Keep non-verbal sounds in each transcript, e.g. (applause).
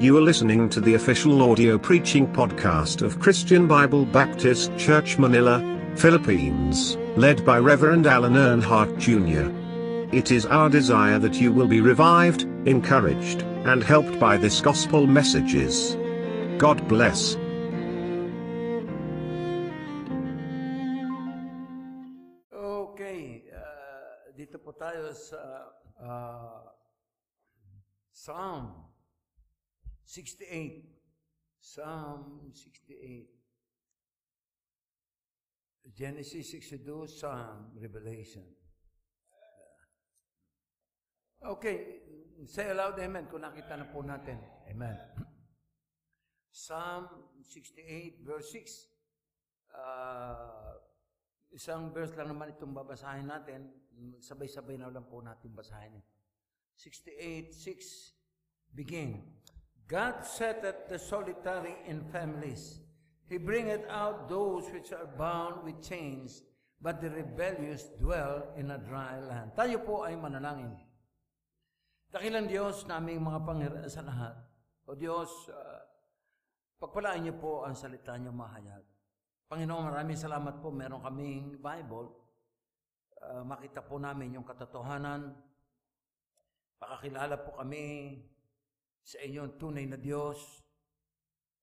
You are listening to the official audio preaching podcast of Christian Bible Baptist Church Manila, Philippines, led by Reverend Alan Earnhardt Jr. It is our desire that you will be revived, encouraged, and helped by this gospel messages. God bless. 68. Psalm 68. Genesis 62, Psalm, Revelation. Okay, say aloud amen kung nakita na po natin. Amen. (clears throat) Psalm 68, verse 6. Uh, isang verse lang naman itong babasahin natin. Sabay-sabay na lang po natin basahin. 68, 6, begin. God setteth the solitary in families. He bringeth out those which are bound with chains, but the rebellious dwell in a dry land. Tayo po ay manalangin. Dakilang Diyos naming mga Panginoon sa lahat. O Diyos, uh, pagpalaan niyo po ang salita niyo mahayag. Panginoon, maraming salamat po. Meron kaming Bible. Uh, makita po namin yung katotohanan. Pakakilala po kami sa inyong tunay na Diyos.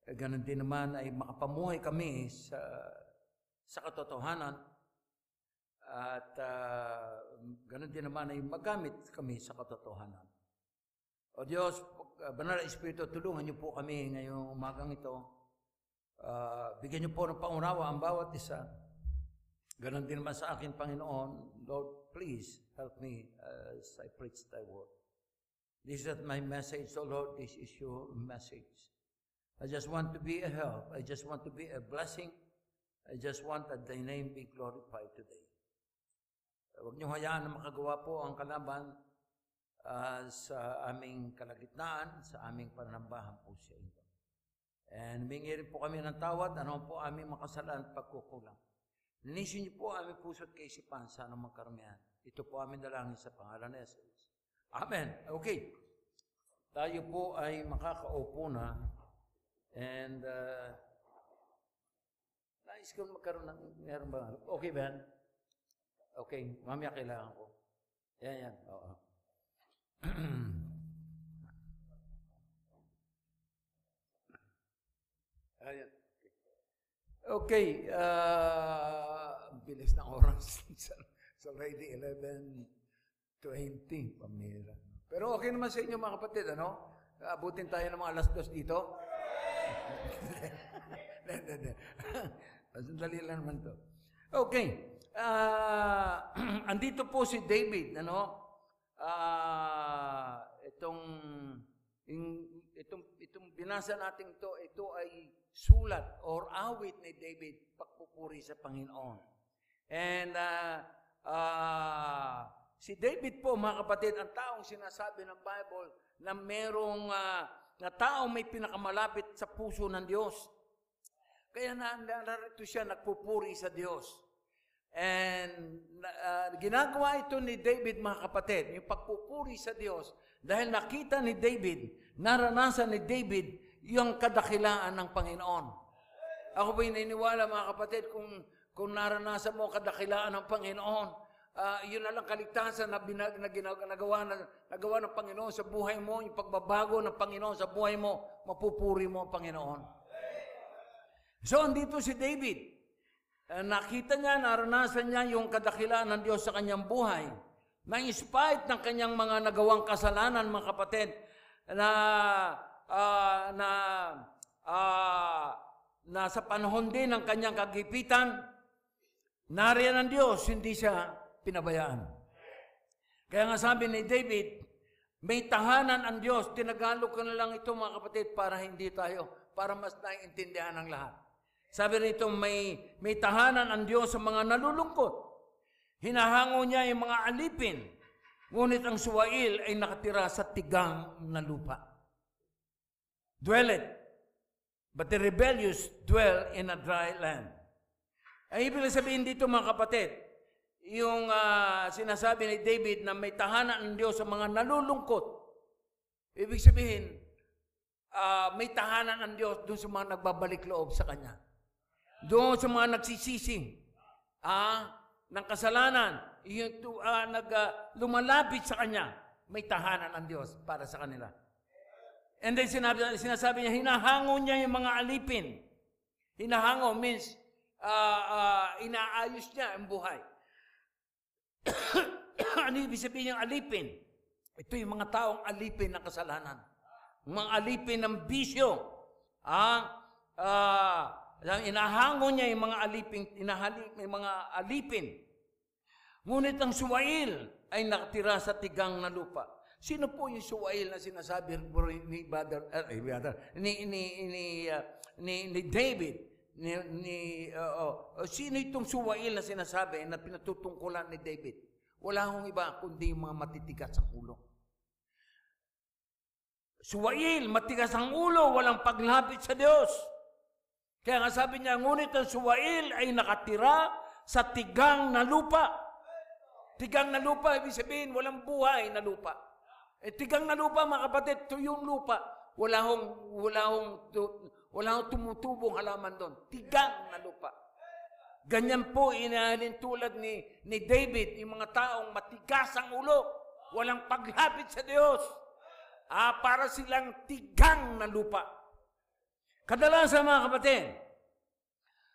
E ganun din naman ay makapamuhay kami sa, sa katotohanan. At uh, ganun din naman ay magamit kami sa katotohanan. O Diyos, uh, Banal Espiritu, tulungan niyo po kami ngayong umagang ito. Uh, bigyan niyo po ng pangunawa ang bawat isa. Ganon din naman sa akin, Panginoon. Lord, please help me as I preach Thy word. This is not my message, so Lord, this is your message. I just want to be a help. I just want to be a blessing. I just want that Thy name be glorified today. Huwag niyo hayaan na makagawa po ang kalaban uh, sa aming kalagitnaan, sa aming panambahan po sa inyo. And humingi po kami ng tawad, ano po aming makasalaan at pagkukulang. Linisin niyo po aming puso't kaisipan sa anong magkaramihan. Ito po aming dalangin sa pangalan ni Jesus. Amen. Okay. Tayo po ay makakaupo na and uh, nais ko magkaroon ng meron ba? Okay ba yan? Okay. Mamaya kailangan ko. Yan, yan. Oo. (clears throat) Ayan. Okay, uh, bilis ng oras. (laughs) so, already 11.20, pamira. Pero okay naman sa inyo mga kapatid, ano? Abutin tayo ng mga alas dos dito. (laughs) (laughs) Sandali lang naman to. Okay. Uh, (clears throat) andito po si David, ano? Uh, itong in, itong itong binasa natin ito, ito ay sulat or awit ni David pagpupuri sa Panginoon. And uh, uh, si David po mga kapatid, ang taong sinasabi ng Bible na merong uh, na taong may pinakamalapit sa puso ng Diyos. Kaya na, narito siya nagpupuri sa Diyos. And uh, ginagawa ito ni David, mga kapatid, yung pagpupuri sa Diyos, dahil nakita ni David, naranasan ni David yung kadakilaan ng Panginoon. Ako po naniniwala, mga kapatid, kung, kung naranasan mo kadakilaan ng Panginoon, uh, yun na lang kaligtasan na, binag, na ginagawa, na, nagawa ng Panginoon sa buhay mo, yung pagbabago ng Panginoon sa buhay mo, mapupuri mo ang Panginoon. So, andito si David. Uh, nakita niya, naranasan niya yung kadakilaan ng Diyos sa kanyang buhay. Na in spite ng kanyang mga nagawang kasalanan, mga kapatid, na uh, na uh, na sa panahon din ng kanyang kagipitan, nariyan ang Diyos, hindi siya pinabayaan. Kaya nga sabi ni David, may tahanan ang Diyos. Tinagalog ko na lang ito mga kapatid para hindi tayo, para mas naiintindihan ng lahat. Sabi rito, may, may tahanan ang Diyos sa mga nalulungkot. Hinahango niya yung mga alipin. Ngunit ang suwail ay nakatira sa tigang na lupa. Dwell it. But the rebellious dwell in a dry land. Ang ibig sabihin dito mga kapatid, yung uh, sinasabi ni David na may tahanan ng Diyos sa mga nalulungkot. Ibig sabihin, ah, may tahanan ang Diyos doon sa mga nagbabalik loob sa Kanya. Doon sa mga nagsisisi ah, ng kasalanan, yung tu- ah, nag, ah, lumalapit sa Kanya, may tahanan ang Diyos para sa kanila. And then sinabi, sinasabi niya, hinahango niya yung mga alipin. Hinahango means, ah, ah, inaayos niya ang buhay. (coughs) ano ibig sabihin ng alipin? Ito yung mga taong alipin ng kasalanan. Mga alipin ng bisyo. Ah, ah, inahango niya yung mga alipin, inahali, may mga alipin. Ngunit ang suwail ay nakatira sa tigang na lupa. Sino po yung suwail na sinasabi ni Brother, eh, brother ni, ni, ni, uh, ni, ni David? Ni, ni, uh, uh, sino itong suwail na sinasabi na pinatutungkulan ni David? Wala hong iba kundi yung mga matitigas ang ulo. Suwail, matigas ang ulo, walang paglapit sa Diyos. Kaya nga sabi niya, ngunit ang suwail ay nakatira sa tigang na lupa. Tigang na lupa, ibig sabihin, walang buhay na lupa. Eh, tigang na lupa, mga kapatid, ito yung lupa. Wala hong, wala hong, wala hong tumutubong halaman doon. Tigang na lupa. Ganyan po inahalin tulad ni, ni David, yung mga taong matigas ang ulo, walang paglapit sa Diyos. Ah, para silang tigang na lupa. Kadalasan mga kapatid,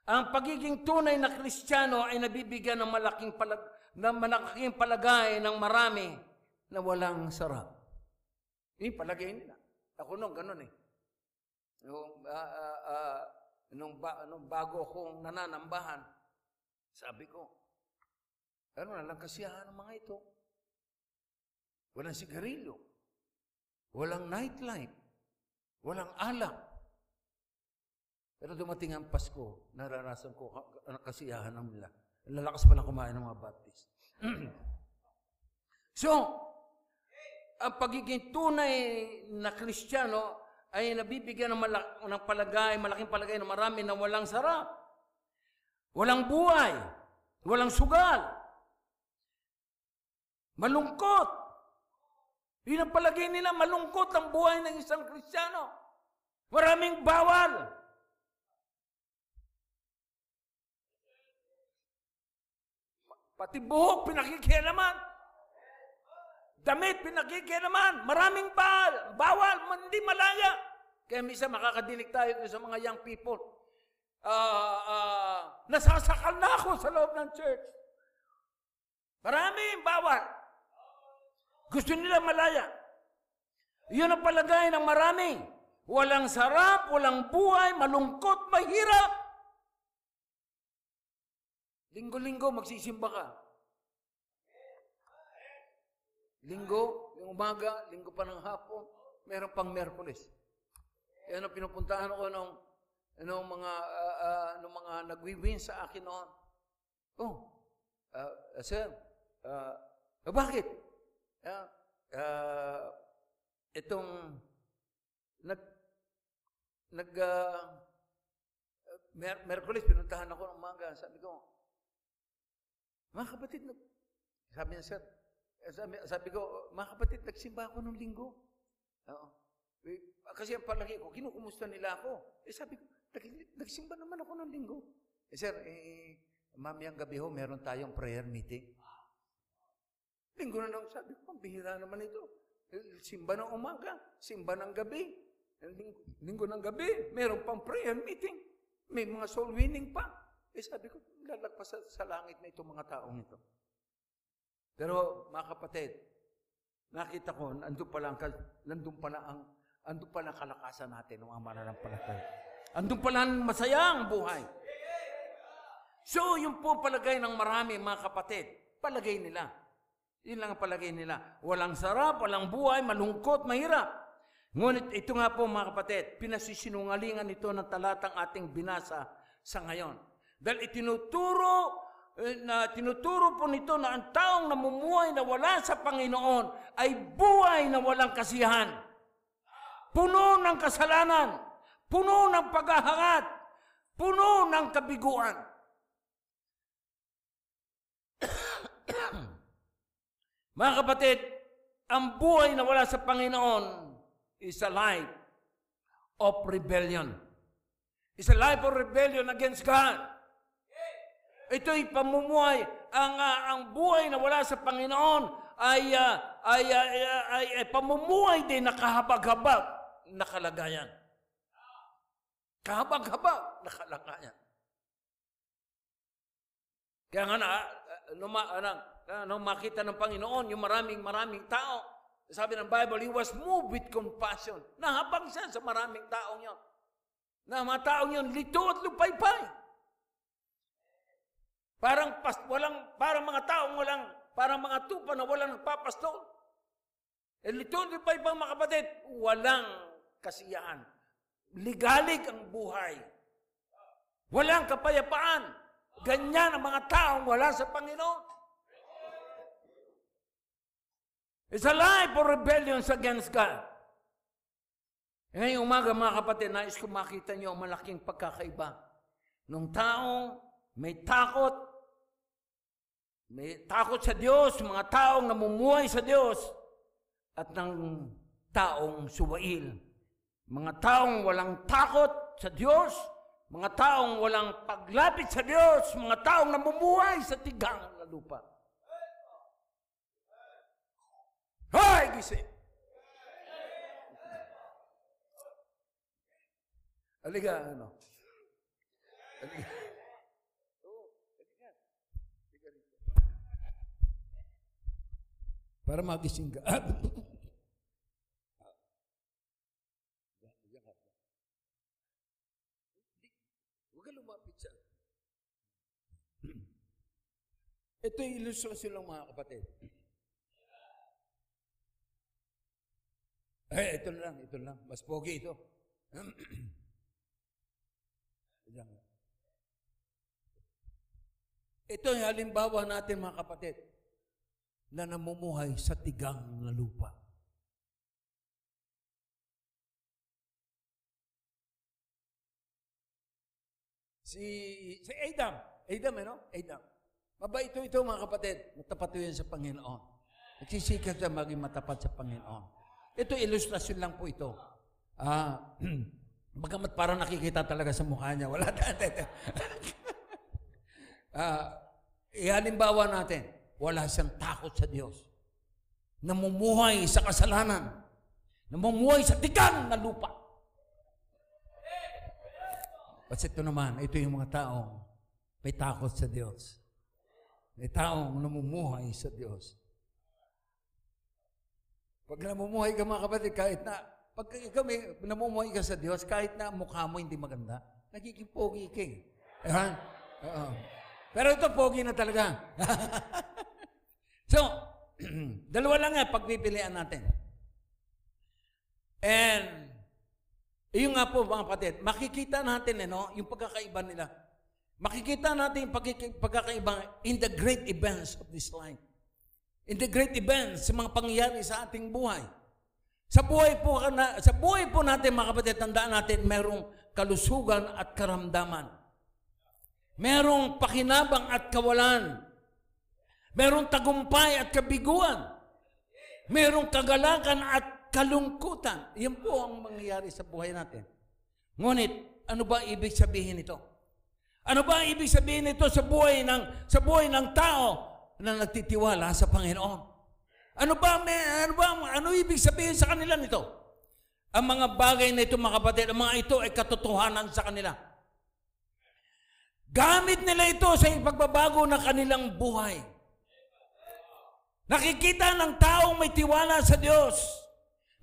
ang pagiging tunay na Kristiyano ay nabibigyan ng malaking palag ng malaking palagay ng marami na walang sarap. Yung palagay nila. Ako nung ganun eh. Nung, uh, uh, uh, nung, ba, nung bago akong nananambahan, sabi ko, ano na lang kasiyahan ng mga ito? Walang sigarilyo. Walang nightlife. Walang alak. Pero dumating ang Pasko, naranasan ko kasiyahan ng nila. Lalakas pa lang kumain ng mga Baptist. (clears throat) so, ang pagiging tunay na Kristiyano ay nabibigyan ng, malak- ng palagay, malaking palagay na marami na walang sarap. Walang buhay. Walang sugal. Malungkot. Yun ang palagay nila, malungkot ang buhay ng isang Kristiyano. Maraming bawal. Pati buhok, pinakikialaman. Damit, pinakikialaman. Maraming bawal. Bawal, hindi malaya. Kaya minsan makakadinig tayo sa mga young people. Uh, uh, nasasakal na ako sa loob ng church. Maraming bawal. Gusto nila malaya. Yun ang palagay ng marami. Walang sarap, walang buhay, malungkot, mahirap. Linggo-linggo magsisimba ka. Linggo, yung umaga, linggo pa ng hapon, meron pang Merkulis. Yan ang pinupuntahan ko nung, nung mga, uh, uh, nung mga nagwi-win sa akin noon. Oh, uh, sir, uh, bakit? Uh, uh, itong, nag, nag, uh, Mer Merkulis, pinuntahan ako ng umaga. Sabi ko, mga kapatid, sabi niya, sir, sabi, sabi ko, mga kapatid, nagsimba ako nung linggo. Oo. Kasi ang palagi ko, kinukumusta nila ako. Eh sabi ko, nagsimba naman ako nung linggo. Eh sir, eh, mamayang gabi ho, meron tayong prayer meeting. Linggo na lang, sabi ko, bihira naman ito. Simba ng umaga, simba ng gabi. Linggo, linggo ng gabi, meron pang prayer meeting. May mga soul winning pa. Eh sabi ko, lalagpas sa, sa langit na itong mga taong ito. Pero mga kapatid, nakita ko, nandun pala ang, nandun pala ang, andun pala ang kalakasan natin ng mga mananampalataya. Andun pala ang masayang buhay. So, yung po palagay ng marami, mga kapatid, palagay nila. Yun lang ang palagay nila. Walang sarap, walang buhay, malungkot, mahirap. Ngunit ito nga po mga kapatid, pinasisinungalingan ito ng talatang ating binasa sa ngayon. Dahil itinuturo na tinuturo po nito na ang taong namumuhay na wala sa Panginoon ay buhay na walang kasiyahan. Puno ng kasalanan, puno ng paghahangad, puno ng kabiguan. (coughs) Mga kapatid, ang buhay na wala sa Panginoon is a life of rebellion. It's a life of rebellion against God. Ito'y pamumuhay. Ang, uh, ang buhay na wala sa Panginoon ay, uh, ay, uh, ay, ay, ay pamumuhay din na kahabag-habag na kalagayan. Kahabag-habag na kalagayan. Kaya nga na, nung, nung, nung makita ng Panginoon, yung maraming maraming tao, sabi ng Bible, He was moved with compassion. Nahabang siya sa maraming taong yon. Na mga taong yon, lito at lupaypay. Parang pas, walang, parang mga taong walang, parang mga tupa na walang nagpapastol. E lito at lupaypay mga kapatid, walang kasiyahan. Ligalig ang buhay. Walang kapayapaan. Ganyan ang mga taong wala sa Panginoon. It's a life of rebellion against God. Ngayong umaga mga kapatid, nais ko makita niyo ang malaking pagkakaiba. Nung taong may takot, may takot sa Diyos, mga taong namumuhay sa Diyos, at ng taong suwail. Mga taong walang takot sa Diyos, mga taong walang paglapit sa Diyos, mga taong namumuhay sa tigang na lupa. Hoy, gising! Aliga, ano? Aliga. Para magising ka. (laughs) Huwag ka lumapit siya. (clears throat) Ito yung ilustrasyon lang mga kapatid. Eh, ito lang, ito lang. Mas pogi ito. (clears throat) ito yung halimbawa natin mga kapatid na namumuhay sa tigang na lupa. Si, si Adam. Adam, ano? Adam. Mabait ito ito mga kapatid. Matapat sa Panginoon. Nagsisikap siya maging matapat sa Panginoon. Ito, ilustrasyon lang po ito. Ah, (clears throat) bagamat parang nakikita talaga sa mukha niya. Wala (laughs) dati. ah, ihalimbawa natin, wala siyang takot sa Diyos. Namumuhay sa kasalanan. Namumuhay sa tigang na lupa. Kasi ito naman, ito yung mga taong may takot sa Diyos. May taong namumuhay sa Diyos. Pag namumuhay ka mga kapatid, kahit na, pag may namumuhay ka sa Diyos, kahit na mukha mo hindi maganda, nagiging pogi ka eh. Uh, uh, pero ito, pogi na talaga. (laughs) so, (clears throat) dalawa lang nga pagpipilian natin. And, yung nga po mga kapatid, makikita natin eh, no, yung pagkakaiba nila. Makikita natin yung pagkakaiba in the great events of this life. In the great events, sa mga pangyayari sa ating buhay. Sa buhay po, na, sa buhay po natin mga kapatid, tandaan natin, merong kalusugan at karamdaman. Merong pakinabang at kawalan. Merong tagumpay at kabiguan. Merong kagalakan at kalungkutan. Yan po ang mangyayari sa buhay natin. Ngunit, ano ba ibig sabihin nito? Ano ba ibig sabihin nito sa buhay ng sa buhay ng tao na nagtitiwala sa Panginoon? Ano ba may, ano ba ano ibig sabihin sa kanila nito? Ang mga bagay na ito mga kapatid, ang mga ito ay katotohanan sa kanila. Gamit nila ito sa pagbabago ng kanilang buhay. Nakikita ng taong may tiwala sa Diyos.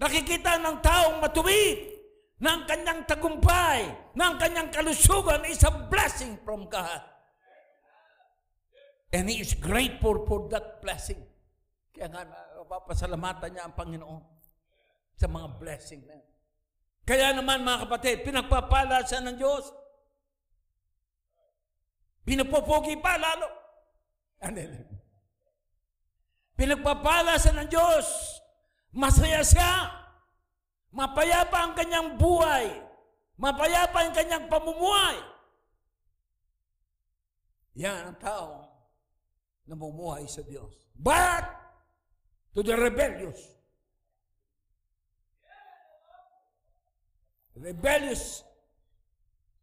Nakikita ng taong matuwid ng kanyang tagumpay, ng kanyang kalusugan is a blessing from God. And He is grateful for that blessing. Kaya nga, papasalamatan niya ang Panginoon sa mga blessing na Kaya naman mga kapatid, pinagpapala siya ng Diyos. Pinapopogi pa lalo. Pinagpapala siya ng Diyos. Masaya siya. Mapayapa ang kanyang buhay. Mapayapa ang kanyang pamumuhay. Yan ang tao namumuhay sa Diyos. But, to the rebellious, rebellious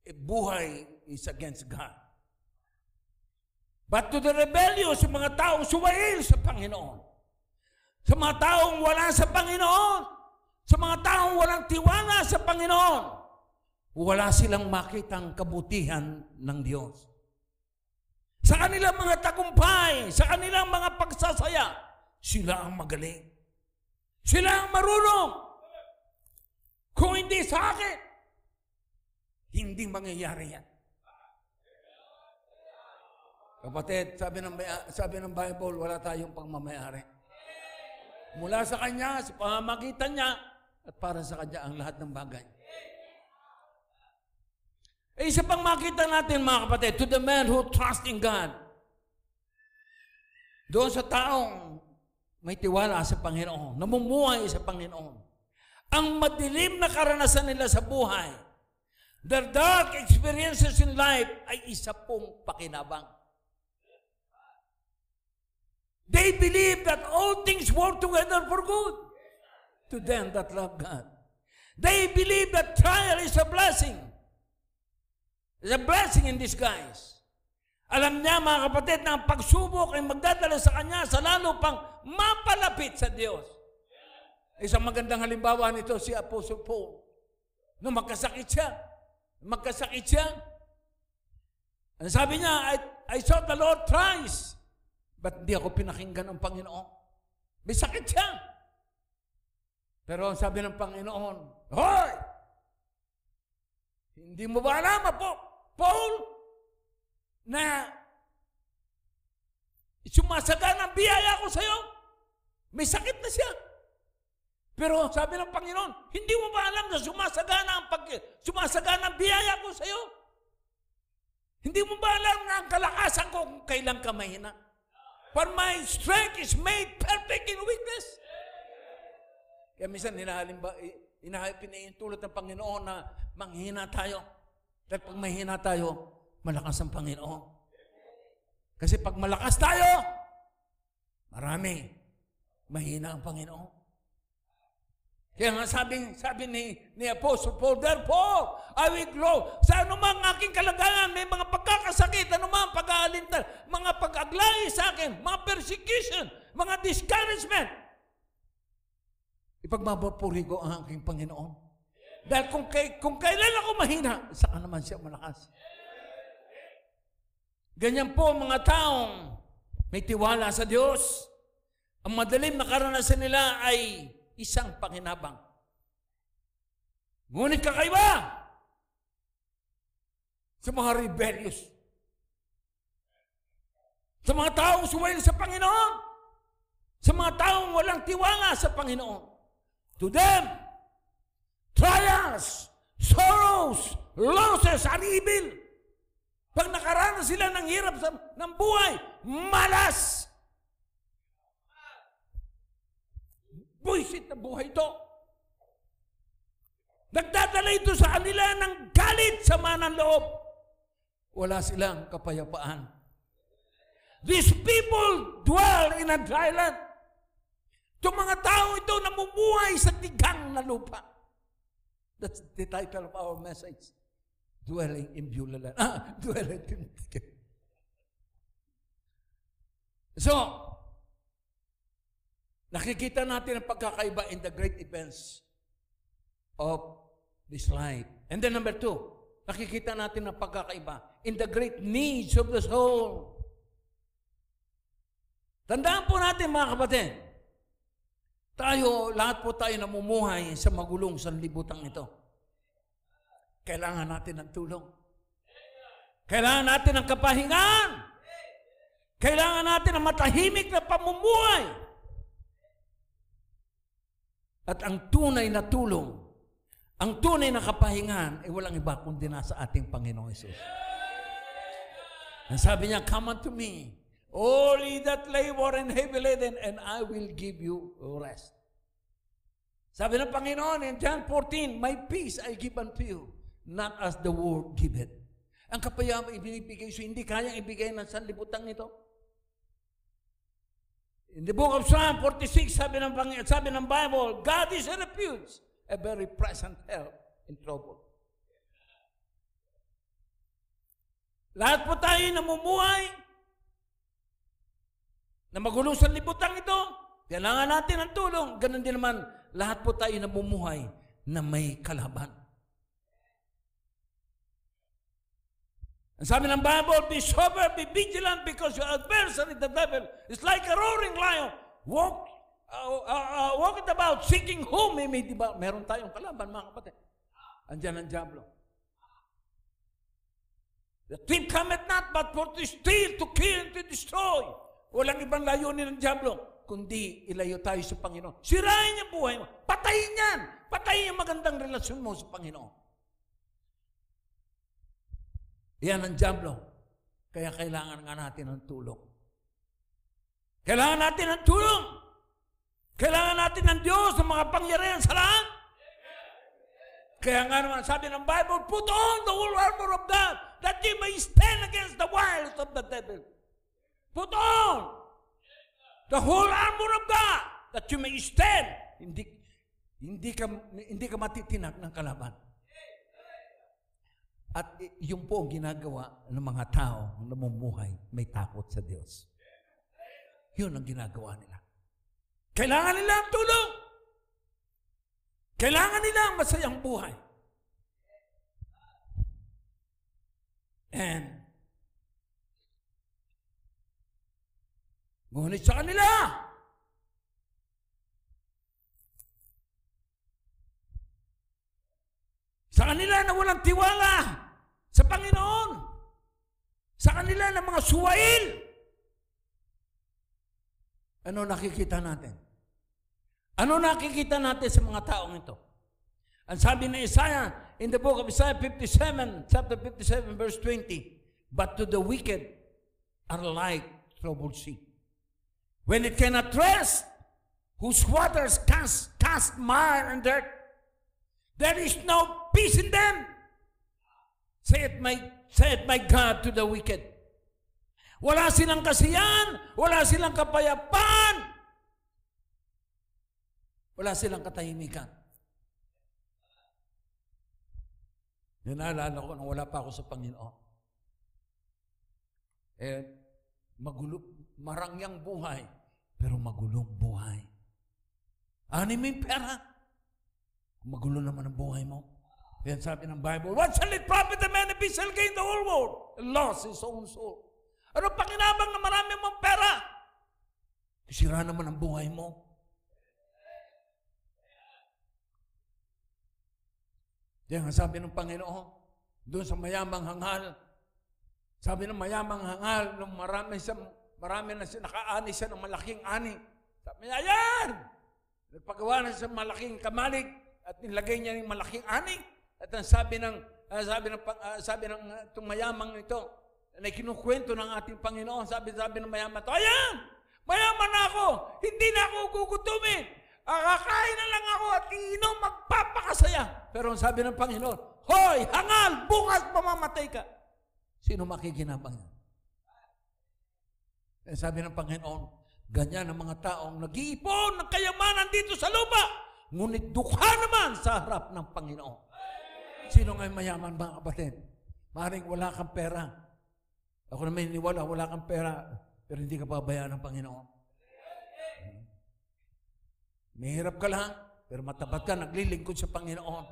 eh, buhay is against God. But to the rebellious, sa mga taong suwail sa Panginoon, sa mga taong wala sa Panginoon, sa mga taong walang tiwala sa Panginoon, wala silang makitang kabutihan ng Diyos. Sa kanilang mga tagumpay, sa kanilang mga pagsasaya, sila ang magaling. Sila ang marunong. Kung hindi sa akin, hindi mangyayari yan. Kapatid, sabi ng, sabi ng Bible, wala tayong pangmamayari. Mula sa Kanya, sa pamamagitan niya, at para sa Kanya ang lahat ng bagay. Eh, isa pang makita natin mga kapatid, to the man who trusts in God. Doon sa taong may tiwala sa Panginoon, namumuhay sa Panginoon. Ang madilim na karanasan nila sa buhay, their dark experiences in life ay isa pong pakinabang. They believe that all things work together for good to them that love God. They believe that trial is a blessing. It's a blessing in disguise. Alam niya mga kapatid na ang pagsubok ay magdadala sa kanya sa lalo pang mapalapit sa Diyos. Isang magandang halimbawa nito si Apostle Paul. Nung magkasakit siya, magkasakit siya, ang sabi niya, I, I saw the Lord thrice. Ba't hindi ako pinakinggan ng Panginoon? May sakit siya. Pero sabi ng Panginoon, Hoy! Hindi mo ba alam, po, Paul, na sumasaga ng biyaya ko sa'yo? May sakit na siya. Pero sabi ng Panginoon, hindi mo ba alam na sumasagana ang pag sumasagana ang biyaya ko sa iyo? Hindi mo ba alam na ang kalakasan ko kung kailan ka mahina? For my strength is made perfect in weakness. Kaya minsan hinahalin ba, inahalin pinahintulot ng Panginoon na manghina tayo. Dahil pag mahina tayo, malakas ang Panginoon. Kasi pag malakas tayo, marami, mahina ang Panginoon. Kaya nga sabi, sabi ni, ni Apostle Paul, Therefore, I will grow. Sa anumang aking kalagayan, may mga pagkakasakit, anumang pag-aalintan, mga pag-aglay sa akin, mga persecution, mga discouragement. Ipagmamapuri ko ang aking Panginoon. Dahil kung, kay, kung kailan ako mahina, saan naman siya malakas. Ganyan po mga taong may tiwala sa Diyos. Ang madalim na karanasan nila ay isang panginabang. Ngunit kakaiba sa mga rebellious. Sa mga taong suwail sa Panginoon. Sa mga taong walang tiwala sa Panginoon. To them, trials, sorrows, losses, and evil. Pag nakaranas sila ng hirap sa, ng buhay, malas, Buisit na buhay ito. Nagdadala ito sa kanila ng galit sa manang loob. Wala silang kapayapaan. These people dwell in a dry land. Itong mga tao ito namumuhay sa tigang na lupa. That's the title of our message. Dwelling in Beulah land. Ah, (laughs) dwelling in So, Nakikita natin ang pagkakaiba in the great events of this life. And then number two, nakikita natin ang pagkakaiba in the great needs of the soul. Tandaan po natin mga kapatid, tayo, lahat po tayo namumuhay sa magulong sanlibutan ito. Kailangan natin ng tulong. Kailangan natin ng kapahingan. Kailangan natin ng matahimik na pamumuhay. At ang tunay na tulong, ang tunay na kapahingan ay walang iba kundi nasa ating Panginoong Yesus. Ang sabi niya, Come unto me, all ye that labor and heavy laden, and I will give you rest. Sabi ng Panginoon in John 14, My peace I give unto you, not as the world giveth. Ang kapayapaan ibinibigay so hindi kayang ibigay ng sanlibutan nito. In the book of Psalm 46, sabi ng, sabi ng Bible, God is a refuge, a very present help in trouble. Lahat po tayo namumuhay na magulo sa libutan ito. Kailangan natin ng tulong. Ganon din naman, lahat po tayo namumuhay na may kalaban. Ang sabi ng Bible, be sober, be vigilant because your adversary, the devil, is like a roaring lion. Walk, uh, uh, uh, walking about, seeking whom he may devour. Meron tayong kalaban, mga kapatid. Andiyan ang Diablo. The thief cometh not but for to steal, to kill, and to destroy. Walang ibang layunin ng Diablo, kundi ilayo tayo sa Panginoon. Sirain niya buhay mo. Patayin yan. Patayin yung magandang relasyon mo sa Panginoon. Yan ang Diablo. Kaya kailangan nga natin ng tulong. Kailangan natin ng tulong. Kailangan natin ng Diyos ng mga pangyarihan sa lahat. Kaya nga naman, sabi ng Bible, put on the whole armor of God that ye may stand against the wiles of the devil. Put on the whole armor of God that you may stand. Hindi, hindi ka, hindi ka matitinag ng kalaban. At yung po ang ginagawa ng mga tao na namumuhay, may takot sa Diyos. Yun ang ginagawa nila. Kailangan nila ang tulong. Kailangan nila ang masayang buhay. And ngunit sa kanila, sa kanila na walang tiwala sa Panginoon, sa kanila na mga suwail, ano nakikita natin? Ano nakikita natin sa mga taong ito? Ang sabi ni Isaiah in the book of Isaiah 57, chapter 57, verse 20, But to the wicked are like troubled sea. When it cannot rest, whose waters cast, cast mire and dirt, there is no peace in them. Saith my, saith my God to the wicked. Wala silang kasiyan, wala silang kapayapaan, wala silang katahimikan. Yan naalala ko nung wala pa ako sa Panginoon. Eh, magulo, marangyang buhay, pero magulong buhay. Ani may pera. Magulo naman ang buhay mo. Yan sabi ng Bible, What shall it profit a man if he shall gain the whole world lost his own soul? Ano pakinabang na marami mong pera? Sira naman ang buhay mo. Yan ang sabi ng Panginoon, doon sa mayamang hangal. Sabi ng mayamang hangal, nung marami, sa, marami na siya, nakaani siya ng malaking ani. Sabi niya, ayan! Nagpagawa na siya ng malaking kamalig at nilagay niya ng malaking ani. At ang sabi ng, uh, sabi ng, uh, sabi ng uh, itong mayamang ito, na kinukwento ng ating Panginoon, sabi, sabi ng mayaman ito, ayan! Mayaman na ako! Hindi na ako gugutumin! Akakain na lang ako at iinom, magpapakasaya. Pero ang sabi ng Panginoon, Hoy, hangal, bukas mamamatay ka. Sino makikinabang yan? Eh, sabi ng Panginoon, ganyan ang mga taong nag-iipon ng kayamanan dito sa lupa, ngunit dukha naman sa harap ng Panginoon. Sino nga mayaman mga kapatid? Maring wala kang pera. Ako naman iniwala, wala kang pera, pero hindi ka pabayaan ng Panginoon. Mahirap ka lang, pero matapat ka, naglilingkod sa Panginoon.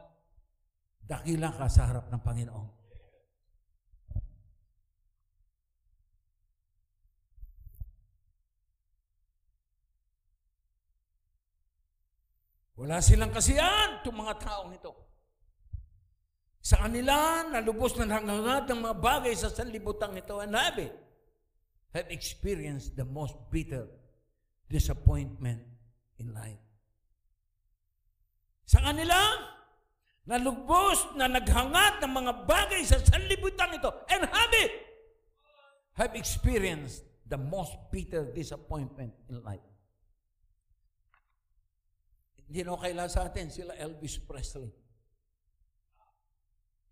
Dakila ka sa harap ng Panginoon. Wala silang kasiyan, itong mga taong ito. Sa kanila, nalubos na hangangad ng mga bagay sa sanlibutan ito have it, have experienced the most bitter disappointment in life. Sa kanila, nalubos na naghangad ng mga bagay sa sanlibutan ito and have it, have experienced the most bitter disappointment in life. Hindi na kaila sa atin sila Elvis Presley.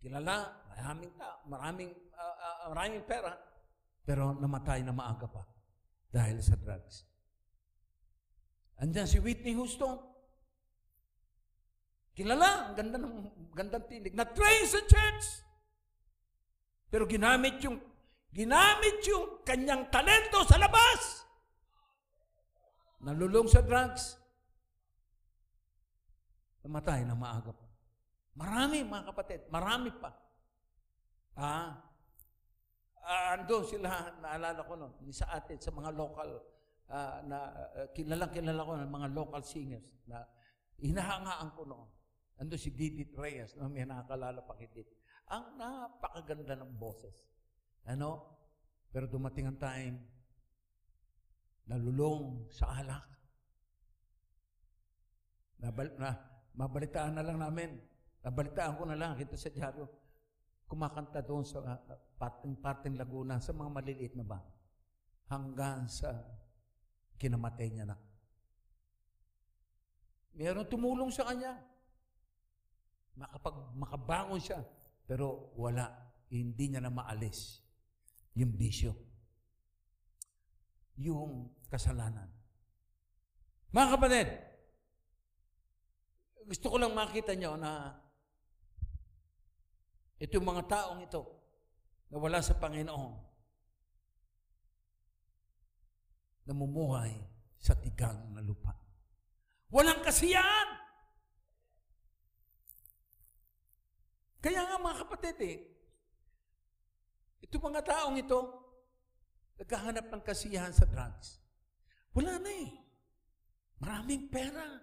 Kilala, maraming ta, maraming, uh, uh, maraming pera, pero namatay na maaga pa dahil sa drugs. Andiyan si Whitney Houston. Kilala, ang ganda ng gandang tinig. Na-train sa church. Pero ginamit yung ginamit yung kanyang talento sa labas. Nalulong sa drugs. Namatay na maaga pa. Marami, mga kapatid. Marami pa. Ah, ah ando sila, naalala ko noon, sa atin, sa mga local, ah, na uh, kilalang kilala ko ng mga local singers na hinahangaan ko noon. Ando si Didit Reyes, no? may nakakalala pa kay. Ang napakaganda ng boses. Ano? Pero dumating ang time, nalulong sa alak. Nabal, na, mabalitaan na lang namin. Nabalitaan ko na lang, kita sa dyaryo. Kumakanta doon sa parting, parting Laguna, sa mga maliliit na ba. Hanggang sa kinamatay niya na. Meron tumulong sa kanya. Makapag, makabangon siya. Pero wala. Hindi niya na maalis yung bisyo. Yung kasalanan. Mga kapatid, gusto ko lang makita nyo na itong mga taong ito na wala sa Panginoon namumuhay sa tigang na lupa. Walang kasiyahan! Kaya nga mga kapatid eh, ito mga taong ito, naghahanap ng kasiyahan sa drugs. Wala na eh. Maraming pera.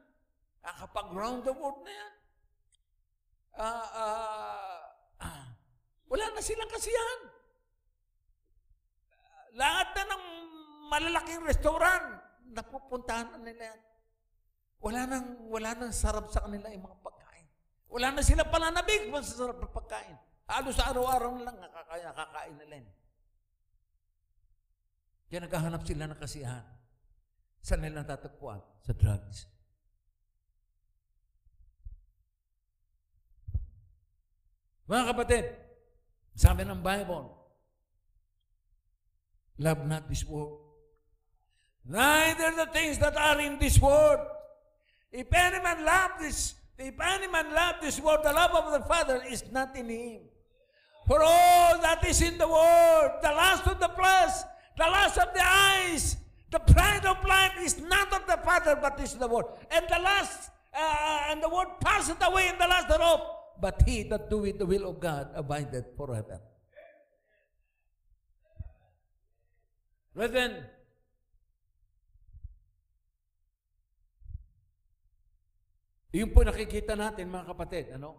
Nakapag round the world na yan. Uh, uh, uh, wala na silang kasiyahan. Lahat na ng malalaking restaurant, napupuntahan na nila yan. Wala nang, wala nang sarap sa kanila yung mga pagkain. Wala na sila pananabig, masasarap na pagkain. Halos araw-araw na lang nakakaya, kakain nila yun. Kaya naghahanap sila ng kasiyahan. Saan nila natatagpuan? Sa drugs. Mga kapatid, sabi ng Bible, love not this world. Neither the things that are in this world. If any man love this If any man love this world, the love of the Father is not in him. For all that is in the world, the lust of the flesh, the lust of the eyes, the pride of life is not of the Father, but is the world. And the last, uh, and the world passeth away in the last thereof. But he that doeth the will of God abideth forever. Brethren, Yun po nakikita natin mga kapatid, ano?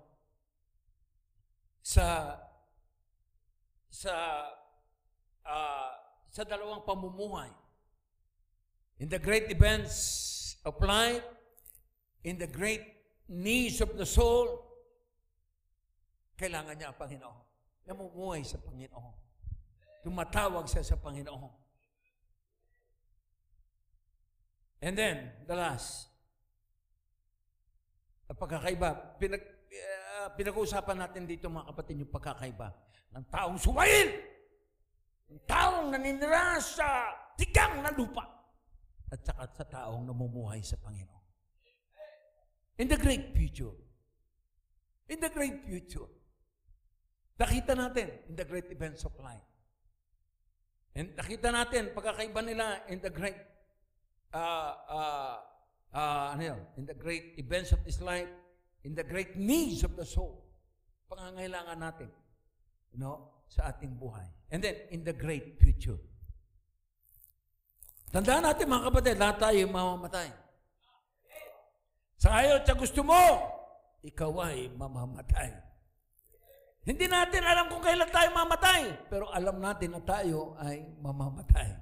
Sa sa uh, sa dalawang pamumuhay. In the great events of life, in the great needs of the soul, kailangan niya ang Panginoon. Namumuhay sa Panginoon. Tumatawag siya sa Panginoon. And then, the last, pagkakaiba. Pinag, uh, pinag-uusapan natin dito mga kapatid yung pagkakaiba ng taong suwail. Ng taong naninira sa tigang na lupa. At saka sa taong namumuhay sa Panginoon. In the great future. In the great future. Nakita natin in the great events of life. And nakita natin pagkakaiba nila in the great uh, uh, uh, ano yun, in the great events of this life, in the great needs of the soul, pangangailangan natin, you know, sa ating buhay. And then, in the great future. Tandaan natin mga kapatid, lahat tayo mamamatay. Sa ayaw at gusto mo, ikaw ay mamamatay. Hindi natin alam kung kailan tayo mamatay, pero alam natin na tayo ay mamamatay.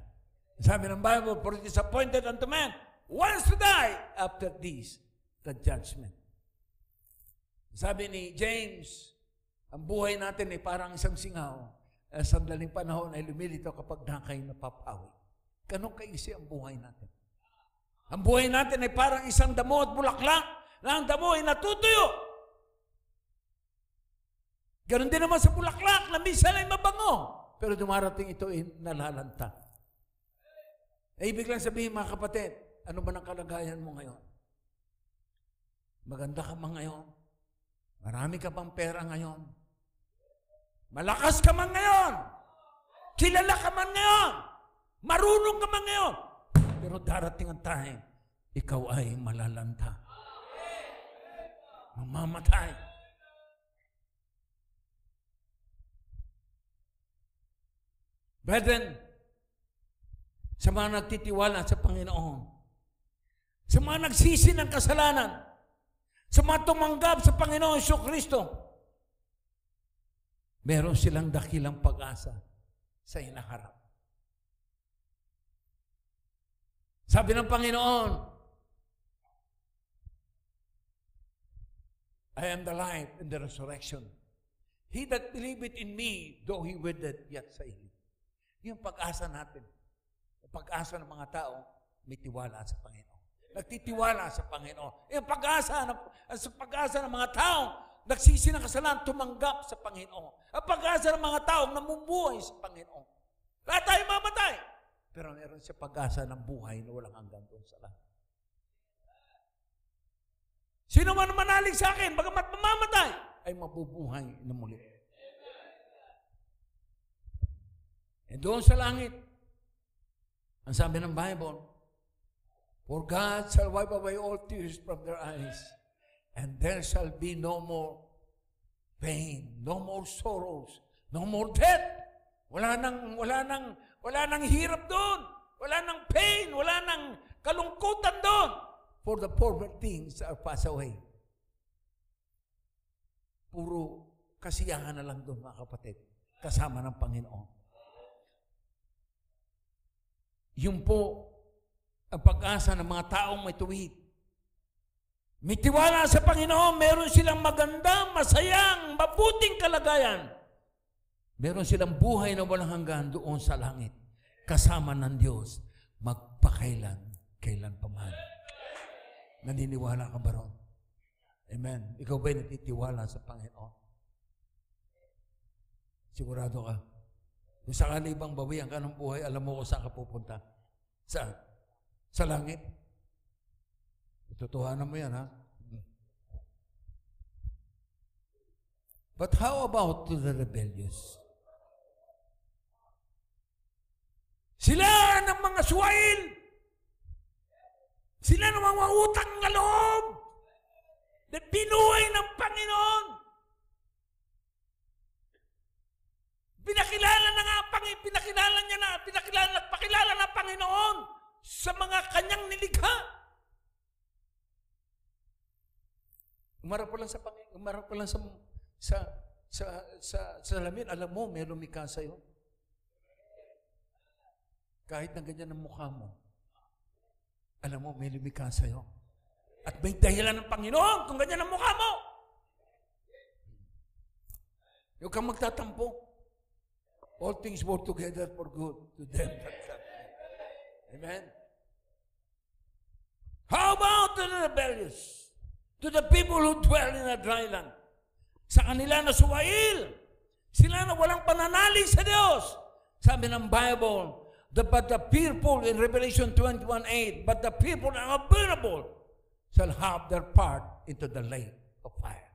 Sabi ng Bible, for it is appointed unto man wants to die after this, the judgment. Sabi ni James, ang buhay natin ay parang isang singaw. Eh, sandaling panahon ay lumilito kapag nakay napapawi. Ganun kaisi ang buhay natin. Ang buhay natin ay parang isang damo at bulaklak na ang damo ay natutuyo. Ganon din naman sa bulaklak na ay mabango. Pero dumarating ito ay nalalanta. Eh, ibig lang sabihin mga kapatid, ano ba ang kalagayan mo ngayon? Maganda ka ba ngayon? Marami ka bang pera ngayon? Malakas ka man ngayon. Kilala ka man ngayon. Marunong ka man ngayon. Pero darating ang time, ikaw ay malalanta. Mamamatay. Brethren, sa mga nagtitiwala sa Panginoon, sa mga nagsisi ng kasalanan, sa mga tumanggap sa Panginoon Iso Kristo, meron silang dakilang pag-asa sa inaharap. Sabi ng Panginoon, I am the life and the resurrection. He that believeth in me, though he withered, yet he. Yung pag-asa natin. Yung pag-asa ng mga tao, may tiwala sa Panginoon. Nagtitiwala sa Panginoon. Yung pag-asa ng, sa pag-asa ng mga tao, nagsisi ng kasalanan, tumanggap sa Panginoon. Ang pag-asa ng mga tao, namumuhay sa Panginoon. Lahat tayo mamatay. Pero meron siya pag-asa ng buhay na walang hanggan doon sa langit. Sino man manalig sa akin, bagamat mamamatay, ay mabubuhay na muli. And doon sa langit, ang sabi ng Bible, For God shall wipe away all tears from their eyes, and there shall be no more pain, no more sorrows, no more death. Wala nang, wala nang, wala nang hirap doon. Wala nang pain, wala nang kalungkutan doon. For the former things are passed away. Puro kasiyahan na lang doon, mga kapatid, kasama ng Panginoon. Yun po ang pag-asa ng mga taong may tuwid. May tiwala sa Panginoon, meron silang maganda, masayang, mabuting kalagayan. Meron silang buhay na walang hanggan doon sa langit. Kasama ng Diyos, magpakailan, kailan pa man. Naniniwala ka ba ron? Amen. Ikaw ba'y natitiwala sa Panginoon? Sigurado ka. Kung sakali bang bawian ka ng buhay, alam mo kung saan ka pupunta. Saan? Sa langit. Itutuhanan mo yan, ha? But how about to the rebellious? Sila ng mga suwail. Sila ng mga utang na loob na binuhay ng Panginoon. Pinakilala na nga, Panginoon, pinakilala niya na, pinakilala, nagpakilala ng Panginoon sa mga kanyang nilikha. Umarap ko lang sa Panginoon, umarap ko lang sa sa sa sa salamin, alam mo, may lumikha sa iyo. Kahit na ganyan ang mukha mo, alam mo, may lumikha sa iyo. At may dahilan ng Panginoon kung ganyan ang mukha mo. Huwag kang magtatampo. All things work together for good to them that love Amen? How about the rebellious? To the people who dwell in a dry land. Sa kanila na suwail. Sila na walang pananalig sa Diyos. Sabi ng Bible, the, but the people in Revelation 21.8, but the people are vulnerable shall have their part into the lake of fire.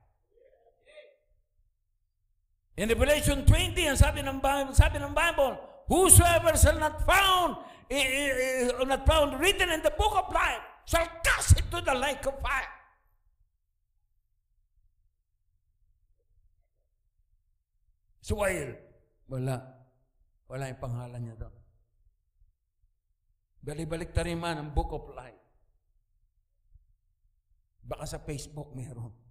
In Revelation 20, ang sabi ng sabi ng Bible, whosoever shall not found not found written in the book of life shall cast into the lake of fire. Suwail. Wala. Wala yung pangalan niya doon. Balibalik tariman ang book of life. Baka sa Facebook meron.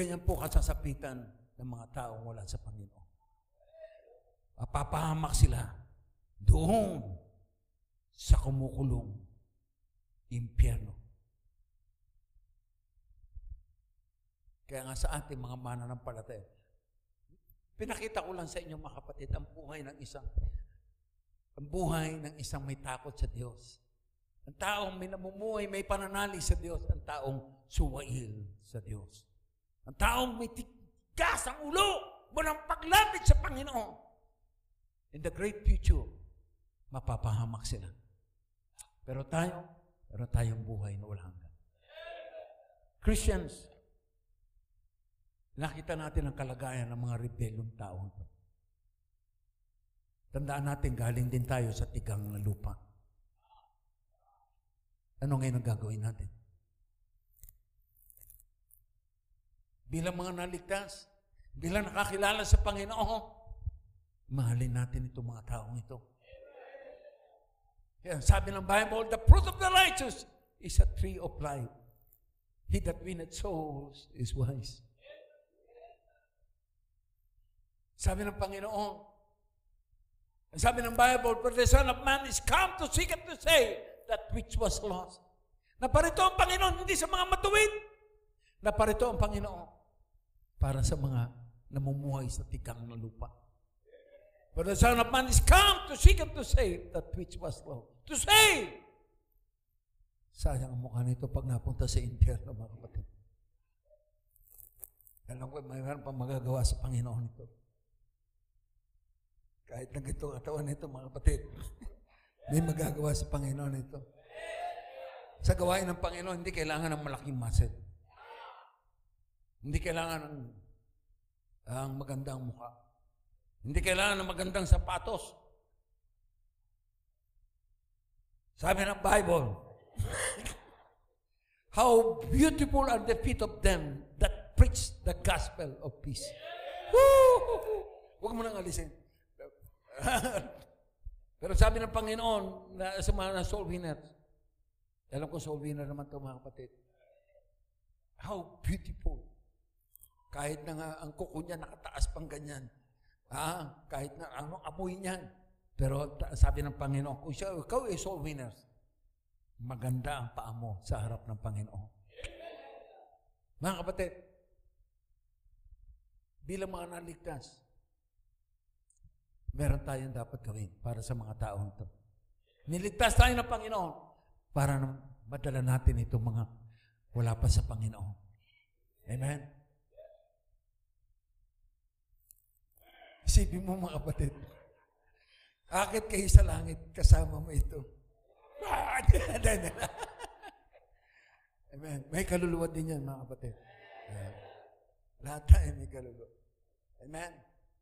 Ganyan po kasasapitan ng mga taong wala sa Panginoon. Mapapahamak sila doon sa kumukulong impyerno. Kaya nga sa ating mga mananampalataya, pinakita ko lang sa inyo mga kapatid ang buhay ng isang ang buhay ng isang may takot sa Diyos. Ang taong may namumuhay, may pananalig sa Diyos. Ang taong suwail sa Diyos. Ang taong may tigas ang ulo, walang paglapit sa Panginoon. In the great future, mapapahamak sila. Pero tayo, Meron tayong buhay na walang hanggan. Christians, nakita natin ang kalagayan ng mga rebelyong taong ito. Tandaan natin, galing din tayo sa tigang na lupa. Ano ngayon ang gagawin natin? Bilang mga naligtas, bilang nakakilala sa Panginoon, mahalin natin itong mga taong ito. Yan, sabi ng Bible, the fruit of the righteous is a tree of life. He that winneth souls is wise. Sabi ng Panginoon, sabi ng Bible, for the Son of Man is come to seek and to save that which was lost. Naparito ang Panginoon, hindi sa mga matuwid. Naparito ang Panginoon para sa mga namumuhay sa tikang na lupa. For the Son of Man is come to seek and to save that which was lost. To save! Sayang ang mukha nito pag napunta sa impyerno, mga kapatid. Alam ko, mayroon pa magagawa sa Panginoon ito. Kahit na ganito katawan nito, mga kapatid, (laughs) may magagawa sa Panginoon ito. Sa gawain ng Panginoon, hindi kailangan ng malaking muscle. Hindi kailangan ng ang magandang mukha. Hindi kailangan ng magandang sapatos. Sabi ng Bible, (laughs) How beautiful are the feet of them that preach the gospel of peace. Woo! Huwag mo nang alisin. (laughs) Pero sabi ng Panginoon na sa mga soul winners, alam ko soul winner naman ito mga kapatid. How beautiful. Kahit na nga ang kuko niya nakataas pang ganyan. Ah, kahit na ano amoy niyan. Pero sabi ng Panginoon, kung siya, ikaw ay soul winners, maganda ang paa mo sa harap ng Panginoon. Mga kapatid, bilang mga naligtas, meron tayong dapat gawin para sa mga taong ito. Niligtas tayo ng Panginoon para madala natin itong mga wala pa sa Panginoon. Amen? Isipin mo mga kapatid, akit kayo sa langit, kasama mo ito. (laughs) Amen. May kaluluwa din yan, mga kapatid. Amen. Lahat tayo may kaluluwa. Amen.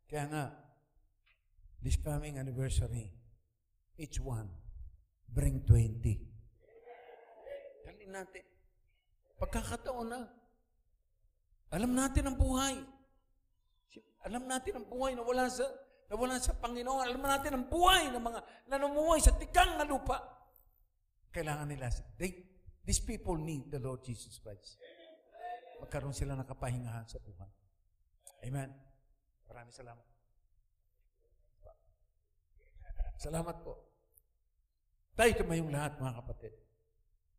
Kaya nga, this coming anniversary, each one, bring 20. Dalhin natin. Pagkakataon na. Alam natin ang buhay. Alam natin ang buhay na wala sa na wala sa Panginoon. Alam natin ang buhay ng mga nanumuhay sa tikang na lupa. Kailangan nila. They, these people need the Lord Jesus Christ. Magkaroon sila ng kapahingahan sa buhay. Amen. Maraming salamat. Salamat po. Tayo tumayong lahat, mga kapatid.